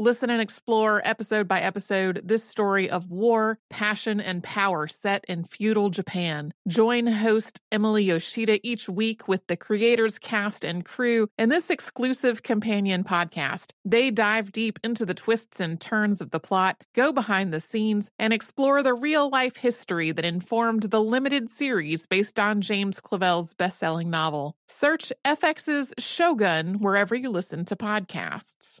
Listen and explore episode by episode this story of war, passion, and power set in feudal Japan. Join host Emily Yoshida each week with the creators, cast, and crew in this exclusive companion podcast. They dive deep into the twists and turns of the plot, go behind the scenes, and explore the real life history that informed the limited series based on James Clavell's best selling novel. Search FX's Shogun wherever you listen to podcasts.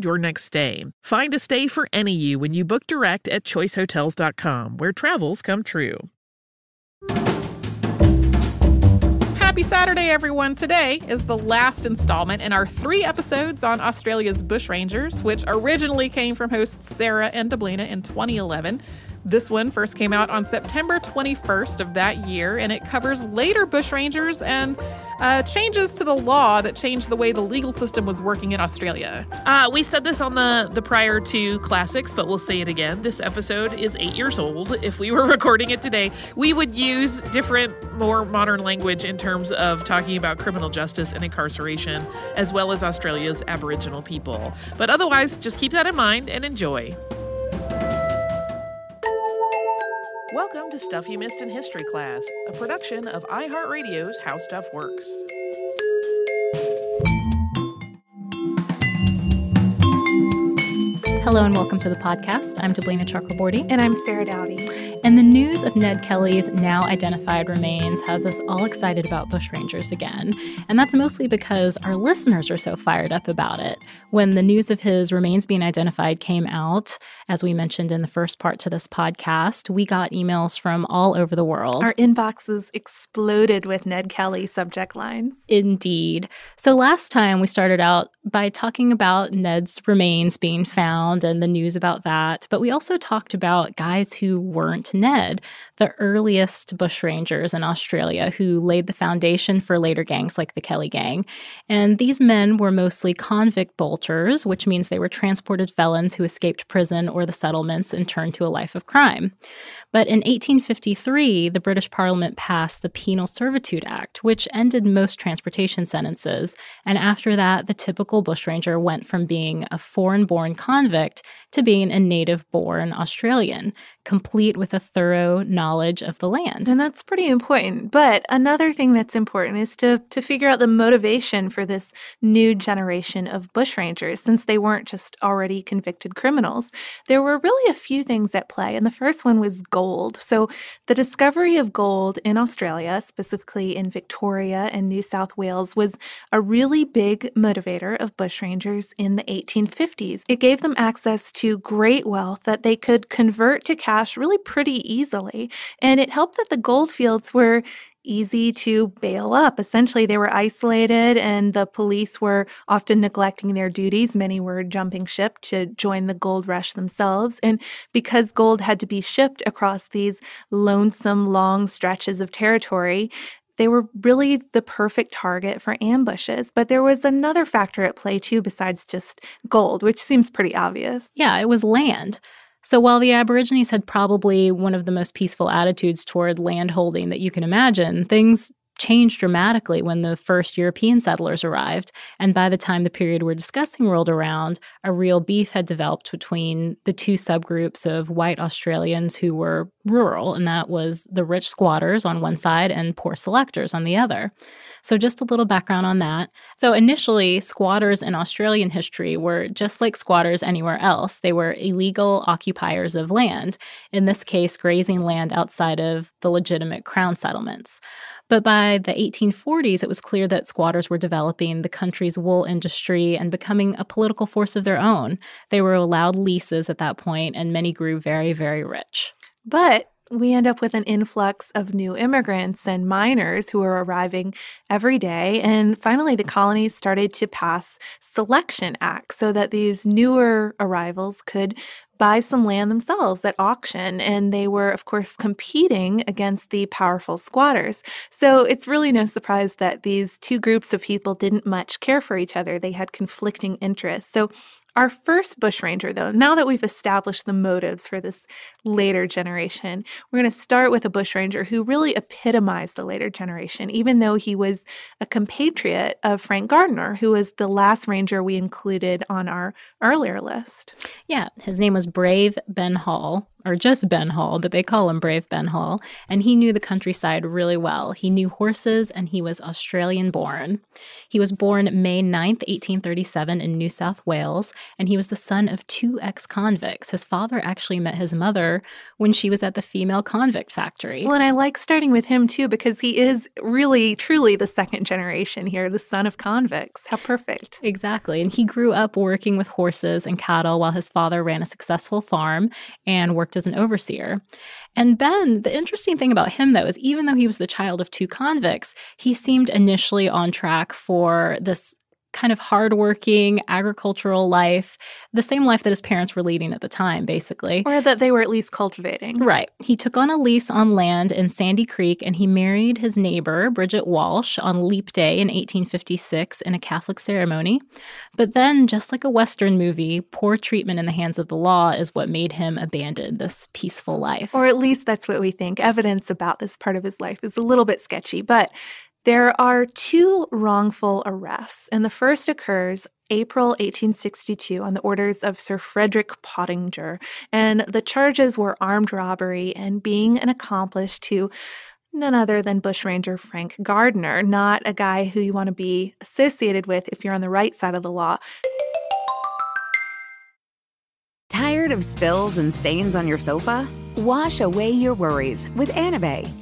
your next stay. Find a stay for any you when you book direct at choicehotels.com, where travels come true. Happy Saturday, everyone. Today is the last installment in our three episodes on Australia's bushrangers, which originally came from hosts Sarah and Deblina in 2011. This one first came out on September 21st of that year, and it covers later bushrangers and uh, changes to the law that changed the way the legal system was working in Australia. Uh, we said this on the, the prior two classics, but we'll say it again. This episode is eight years old. If we were recording it today, we would use different, more modern language in terms of talking about criminal justice and incarceration, as well as Australia's Aboriginal people. But otherwise, just keep that in mind and enjoy. Welcome to Stuff You Missed in History Class, a production of iHeartRadio's How Stuff Works. Hello and welcome to the podcast. I'm Deblina Chakraborty. And I'm Sarah Dowdy. And the news of Ned Kelly's now identified remains has us all excited about bushrangers again. And that's mostly because our listeners are so fired up about it. When the news of his remains being identified came out, as we mentioned in the first part to this podcast, we got emails from all over the world. Our inboxes exploded with Ned Kelly subject lines. Indeed. So last time we started out by talking about Ned's remains being found and the news about that. But we also talked about guys who weren't Ned, the earliest bushrangers in Australia who laid the foundation for later gangs like the Kelly Gang. And these men were mostly convict bolters, which means they were transported felons who escaped prison or the settlements and turned to a life of crime. But in 1853, the British Parliament passed the Penal Servitude Act, which ended most transportation sentences. And after that, the typical bushranger went from being a foreign born convict to being a native born Australian, complete with a thorough knowledge of the land. And that's pretty important. But another thing that's important is to, to figure out the motivation for this new generation of bushrangers, since they weren't just already convicted criminals. There were really a few things at play. And the first one was gold. So the discovery of gold in Australia, specifically in Victoria and New South Wales, was a really big motivator of bushrangers in the 1850s. It gave them access to great wealth that they could convert to cash really pretty easily. And it helped that the gold fields were easy to bail up. Essentially, they were isolated and the police were often neglecting their duties. Many were jumping ship to join the gold rush themselves. And because gold had to be shipped across these lonesome, long stretches of territory, they were really the perfect target for ambushes. But there was another factor at play too, besides just gold, which seems pretty obvious. Yeah, it was land. So while the Aborigines had probably one of the most peaceful attitudes toward landholding that you can imagine, things changed dramatically when the first European settlers arrived. And by the time the period we're discussing rolled around, a real beef had developed between the two subgroups of white Australians who were rural, and that was the rich squatters on one side and poor selectors on the other. So, just a little background on that. So, initially, squatters in Australian history were just like squatters anywhere else. They were illegal occupiers of land, in this case, grazing land outside of the legitimate crown settlements. But by the 1840s, it was clear that squatters were developing the country's wool industry and becoming a political force of their own. They were allowed leases at that point, and many grew very, very rich. But we end up with an influx of new immigrants and miners who are arriving every day. And finally, the colonies started to pass selection acts so that these newer arrivals could buy some land themselves at auction. And they were, of course, competing against the powerful squatters. So it's really no surprise that these two groups of people didn't much care for each other. They had conflicting interests. So our first bushranger, though, now that we've established the motives for this later generation, we're going to start with a bushranger who really epitomized the later generation, even though he was a compatriot of Frank Gardiner, who was the last ranger we included on our earlier list. Yeah, his name was Brave Ben Hall or just Ben Hall, but they call him Brave Ben Hall, and he knew the countryside really well. He knew horses and he was Australian born. He was born May 9th, 1837, in New South Wales, and he was the son of two ex convicts. His father actually met his mother when she was at the female convict factory. Well, and I like starting with him too because he is really, truly the second generation here, the son of convicts. How perfect. Exactly. And he grew up working with horses and cattle while his father ran a successful farm and worked worked as an overseer. And Ben, the interesting thing about him, though, is even though he was the child of two convicts, he seemed initially on track for this kind of hardworking agricultural life, the same life that his parents were leading at the time, basically. Or that they were at least cultivating. Right. He took on a lease on land in Sandy Creek and he married his neighbor, Bridget Walsh, on Leap Day in 1856 in a Catholic ceremony. But then, just like a Western movie, poor treatment in the hands of the law is what made him abandon this peaceful life. Or at least that's what we think. Evidence about this part of his life is a little bit sketchy, but there are two wrongful arrests, and the first occurs April 1862 on the orders of Sir Frederick Pottinger, and the charges were armed robbery and being an accomplice to none other than bushranger Frank Gardiner, not a guy who you want to be associated with if you're on the right side of the law. Tired of spills and stains on your sofa? Wash away your worries with Anabei.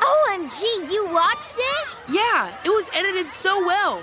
OMG, you watched it? Yeah, it was edited so well.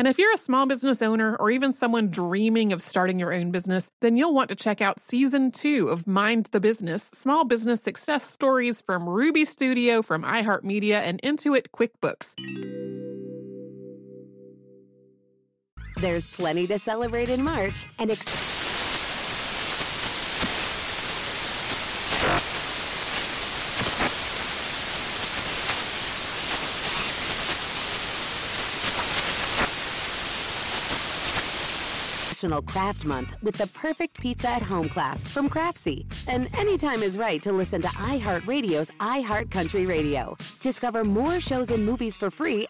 And if you're a small business owner or even someone dreaming of starting your own business, then you'll want to check out season two of Mind the Business Small Business Success Stories from Ruby Studio, from iHeartMedia, and Intuit QuickBooks. There's plenty to celebrate in March and. Ex- National Craft Month with the perfect pizza at home class from Craftsy. And anytime is right to listen to iHeartRadio's iHeartCountry Radio. Discover more shows and movies for free.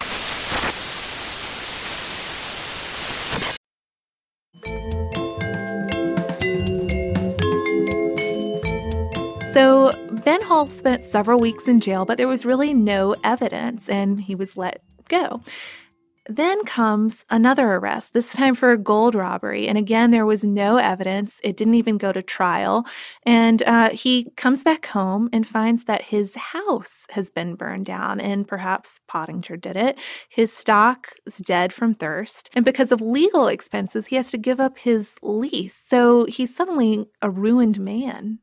So Ben Hall spent several weeks in jail, but there was really no evidence and he was let go. Then comes another arrest, this time for a gold robbery. And again, there was no evidence. It didn't even go to trial. And uh, he comes back home and finds that his house has been burned down, and perhaps Pottinger did it. His stock is dead from thirst. And because of legal expenses, he has to give up his lease. So he's suddenly a ruined man.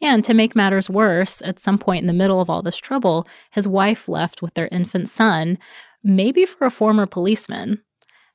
And to make matters worse, at some point in the middle of all this trouble, his wife left with their infant son, maybe for a former policeman.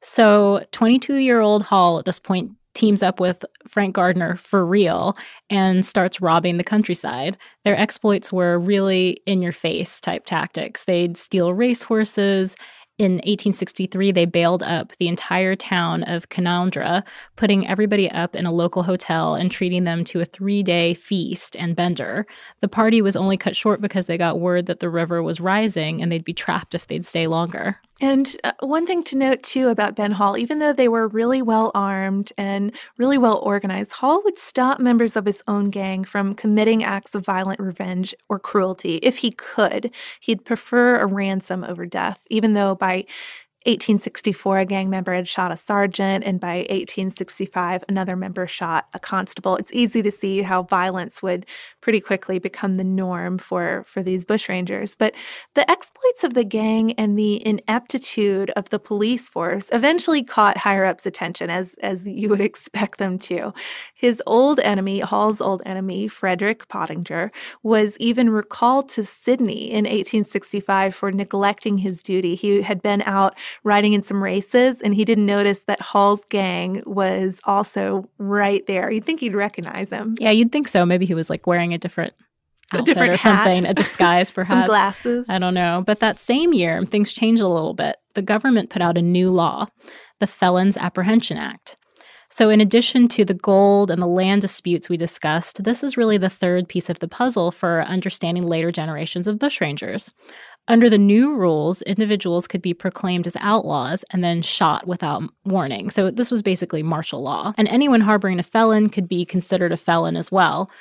So, 22 year old Hall at this point teams up with Frank Gardiner for real and starts robbing the countryside. Their exploits were really in your face type tactics. They'd steal racehorses in 1863, they bailed up the entire town of Canowindra, putting everybody up in a local hotel and treating them to a three day feast and bender. The party was only cut short because they got word that the river was rising and they'd be trapped if they'd stay longer. And uh, one thing to note too about Ben Hall, even though they were really well armed and really well organized, Hall would stop members of his own gang from committing acts of violent revenge or cruelty if he could. He'd prefer a ransom over death, even though by 1864, a gang member had shot a sergeant, and by 1865, another member shot a constable. It's easy to see how violence would pretty quickly become the norm for, for these bushrangers. But the exploits of the gang and the ineptitude of the police force eventually caught higher ups' attention, as, as you would expect them to. His old enemy, Hall's old enemy, Frederick Pottinger, was even recalled to Sydney in 1865 for neglecting his duty. He had been out riding in some races, and he didn't notice that Hall's gang was also right there. You'd think he'd recognize him. Yeah, you'd think so. Maybe he was like wearing a different a different or something, a disguise perhaps. Some glasses. I don't know. But that same year, things changed a little bit. The government put out a new law, the Felons Apprehension Act. So, in addition to the gold and the land disputes we discussed, this is really the third piece of the puzzle for understanding later generations of bushrangers. Under the new rules, individuals could be proclaimed as outlaws and then shot without warning. So, this was basically martial law. And anyone harboring a felon could be considered a felon as well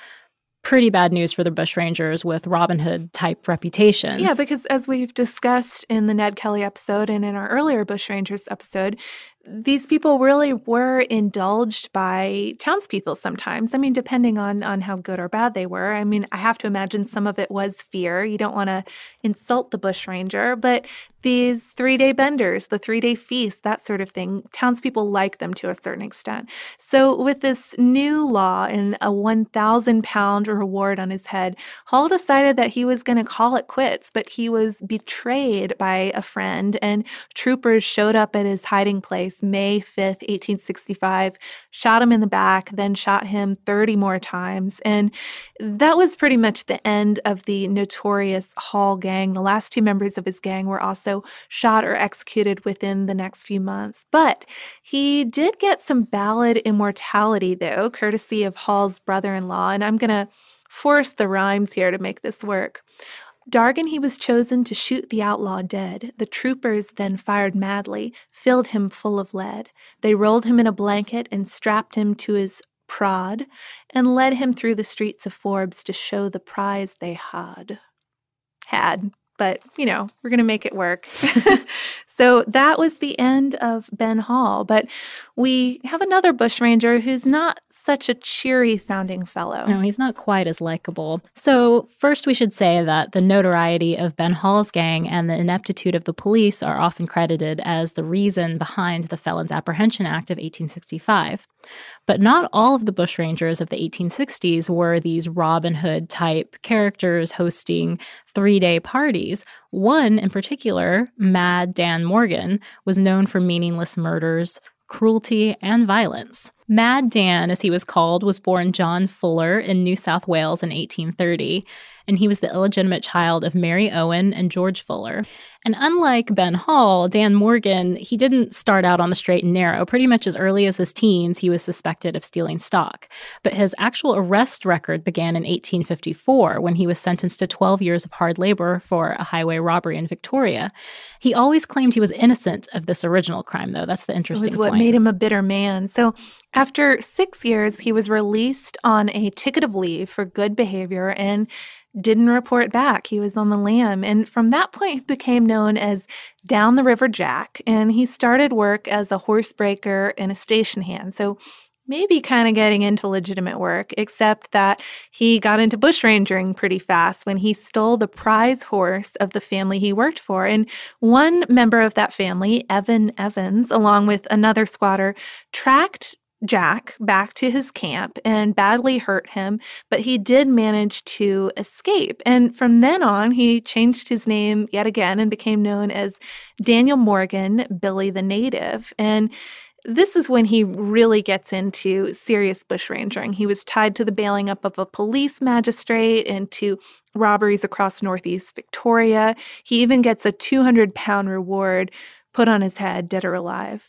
pretty bad news for the Bushrangers with Robin Hood type reputations. Yeah, because as we've discussed in the Ned Kelly episode and in our earlier Bushrangers episode, these people really were indulged by townspeople sometimes. I mean, depending on on how good or bad they were. I mean, I have to imagine some of it was fear. You don't want to insult the bushranger, but these three day benders, the three day feast, that sort of thing, townspeople like them to a certain extent. So, with this new law and a 1,000 pound reward on his head, Hall decided that he was going to call it quits, but he was betrayed by a friend, and troopers showed up at his hiding place May 5th, 1865, shot him in the back, then shot him 30 more times. And that was pretty much the end of the notorious Hall gang. The last two members of his gang were also shot or executed within the next few months. But he did get some ballad immortality, though, courtesy of Hall's brother in law. And I'm going to force the rhymes here to make this work. Dargan he was chosen to shoot the outlaw dead. The troopers then fired madly, filled him full of lead. They rolled him in a blanket and strapped him to his prod, and led him through the streets of Forbes to show the prize they had. Had, but you know, we're going to make it work. so that was the end of Ben Hall. But we have another bushranger who's not such a cheery sounding fellow. No, he's not quite as likable. So, first, we should say that the notoriety of Ben Hall's gang and the ineptitude of the police are often credited as the reason behind the Felons Apprehension Act of 1865. But not all of the bushrangers of the 1860s were these Robin Hood type characters hosting three day parties. One in particular, Mad Dan Morgan, was known for meaningless murders, cruelty, and violence. Mad Dan, as he was called, was born John Fuller in New South Wales in 1830 and he was the illegitimate child of Mary Owen and George Fuller. And unlike Ben Hall, Dan Morgan, he didn't start out on the straight and narrow. Pretty much as early as his teens, he was suspected of stealing stock. But his actual arrest record began in 1854 when he was sentenced to 12 years of hard labor for a highway robbery in Victoria. He always claimed he was innocent of this original crime, though. That's the interesting it was what point. made him a bitter man. So after six years, he was released on a ticket of leave for good behavior and didn't report back. He was on the lam. And from that point, he became known as Down the River Jack. And he started work as a horse breaker and a station hand. So maybe kind of getting into legitimate work, except that he got into bushrangering pretty fast when he stole the prize horse of the family he worked for. And one member of that family, Evan Evans, along with another squatter, tracked Jack back to his camp and badly hurt him, but he did manage to escape. And from then on, he changed his name yet again and became known as Daniel Morgan, Billy the Native. And this is when he really gets into serious bushrangering. He was tied to the bailing up of a police magistrate and to robberies across Northeast Victoria. He even gets a 200 pound reward put on his head, dead or alive.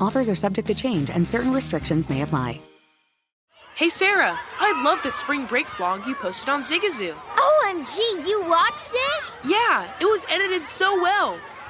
Offers are subject to change and certain restrictions may apply. Hey Sarah, I love that spring break vlog you posted on Zigazoo. OMG, you watched it? Yeah, it was edited so well.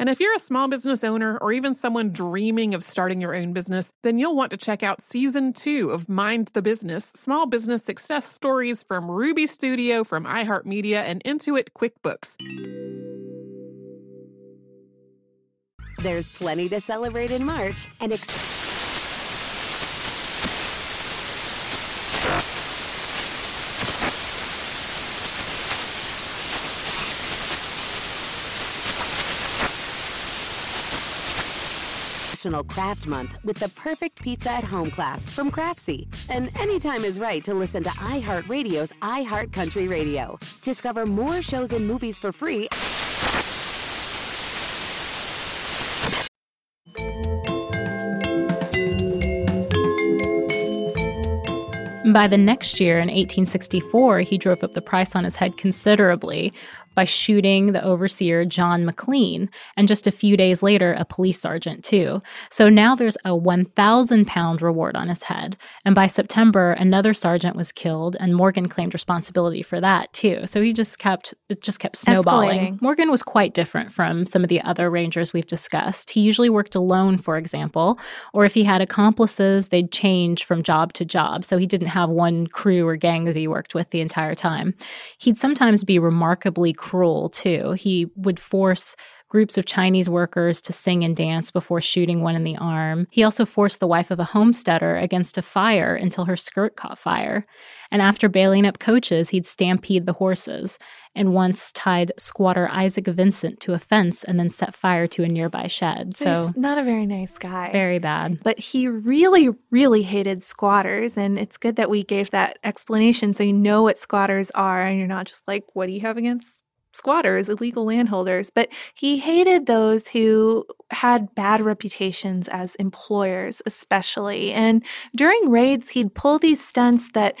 And if you're a small business owner or even someone dreaming of starting your own business, then you'll want to check out season two of Mind the Business Small Business Success Stories from Ruby Studio, from iHeartMedia, and Intuit QuickBooks. There's plenty to celebrate in March and. Ex- National Craft Month with the perfect pizza at home class from Craftsy. And anytime is right to listen to iHeartRadio's iHeartCountry Radio. Discover more shows and movies for free. By the next year, in 1864, he drove up the price on his head considerably by shooting the overseer John McLean, and just a few days later, a police sergeant, too. So now there's a 1,000 pound reward on his head. And by September, another sergeant was killed, and Morgan claimed responsibility for that, too. So he just kept, it just kept snowballing. Escalating. Morgan was quite different from some of the other rangers we've discussed. He usually worked alone, for example, or if he had accomplices, they'd change from job to job. So he didn't have one crew or gang that he worked with the entire time. He'd sometimes be remarkably cruel too. He would force groups of Chinese workers to sing and dance before shooting one in the arm. He also forced the wife of a homesteader against a fire until her skirt caught fire. And after bailing up coaches, he'd stampede the horses and once tied squatter Isaac Vincent to a fence and then set fire to a nearby shed. So, He's not a very nice guy. very bad. but he really, really hated squatters. And it's good that we gave that explanation so you know what squatters are and you're not just like, what do you have against squatters, illegal landholders? But he hated those who had bad reputations as employers, especially. And during raids, he'd pull these stunts that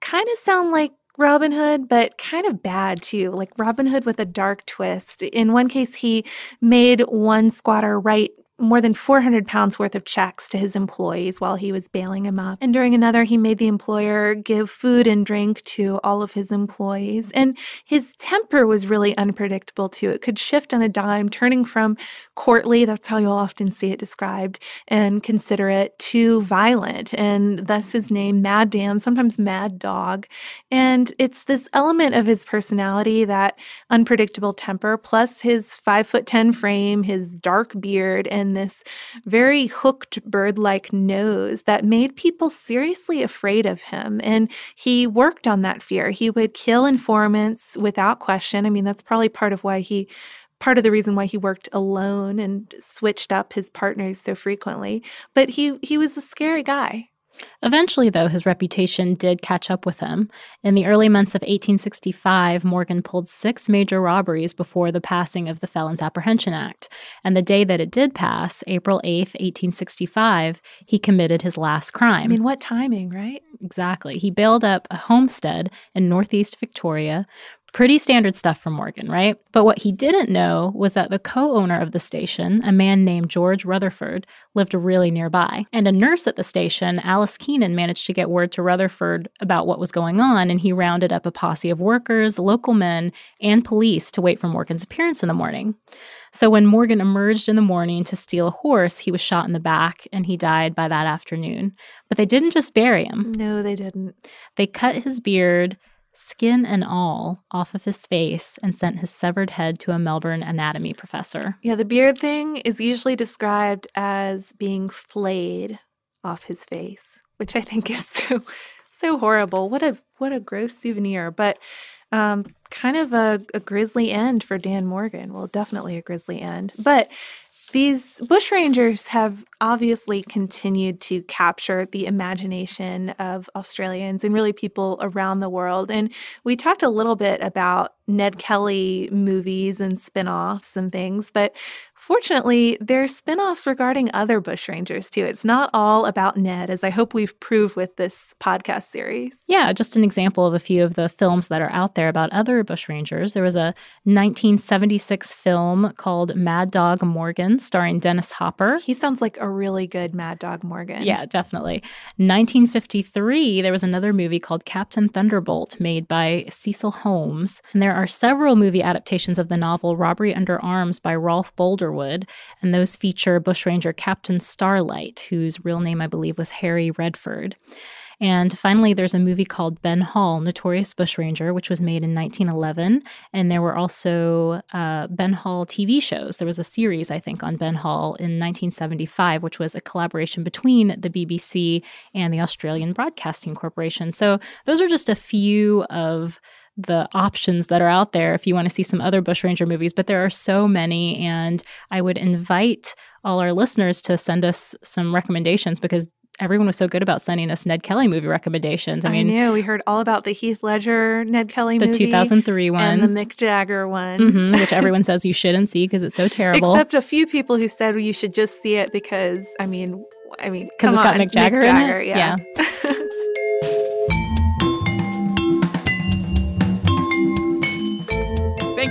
kind of sound like Robin Hood, but kind of bad too, like Robin Hood with a dark twist. In one case, he made one squatter write more than 400 pounds worth of checks to his employees while he was bailing him up. And during another, he made the employer give food and drink to all of his employees. And his temper was really unpredictable too. It could shift on a dime, turning from courtly, that's how you'll often see it described, and considerate to violent. And thus his name, Mad Dan, sometimes Mad Dog. And it's this element of his personality, that unpredictable temper, plus his five foot 10 frame, his dark beard, and this very hooked bird like nose that made people seriously afraid of him. And he worked on that fear. He would kill informants without question. I mean, that's probably part of why he part of the reason why he worked alone and switched up his partners so frequently but he he was a scary guy Eventually, though, his reputation did catch up with him. In the early months of 1865, Morgan pulled six major robberies before the passing of the Felons Apprehension Act. And the day that it did pass, April 8th, 1865, he committed his last crime. I mean, what timing, right? Exactly. He bailed up a homestead in northeast Victoria, Pretty standard stuff from Morgan, right? But what he didn't know was that the co owner of the station, a man named George Rutherford, lived really nearby. And a nurse at the station, Alice Keenan, managed to get word to Rutherford about what was going on, and he rounded up a posse of workers, local men, and police to wait for Morgan's appearance in the morning. So when Morgan emerged in the morning to steal a horse, he was shot in the back and he died by that afternoon. But they didn't just bury him. No, they didn't. They cut his beard, skin and all, off of his face and sent his severed head to a Melbourne anatomy professor. Yeah, the beard thing is usually described as being flayed off his face, which I think is so so horrible. What a what a gross souvenir, but um, kind of a, a grisly end for Dan Morgan. Well, definitely a grisly end. But these bushrangers have obviously continued to capture the imagination of Australians and really people around the world. And we talked a little bit about Ned Kelly movies and spin offs and things, but Fortunately, there's spin-offs regarding other bushrangers too. It's not all about Ned, as I hope we've proved with this podcast series. Yeah, just an example of a few of the films that are out there about other bushrangers. There was a 1976 film called Mad Dog Morgan, starring Dennis Hopper. He sounds like a really good Mad Dog Morgan. Yeah, definitely. 1953, there was another movie called Captain Thunderbolt, made by Cecil Holmes. And there are several movie adaptations of the novel Robbery Under Arms by Rolf Boldrewood and those feature bushranger Captain Starlight, whose real name I believe was Harry Redford. And finally, there's a movie called Ben Hall, Notorious Bushranger, which was made in 1911. And there were also uh, Ben Hall TV shows. There was a series, I think, on Ben Hall in 1975, which was a collaboration between the BBC and the Australian Broadcasting Corporation. So those are just a few of the options that are out there if you want to see some other bushranger movies but there are so many and i would invite all our listeners to send us some recommendations because everyone was so good about sending us Ned Kelly movie recommendations. I mean, I knew we heard all about the Heath Ledger Ned Kelly the movie, 2003 one, and the Mick Jagger one, mm-hmm, which everyone says you shouldn't see because it's so terrible. Except a few people who said well, you should just see it because I mean, I mean, because it's got Mick Jagger, Mick Jagger in it. Yeah. yeah.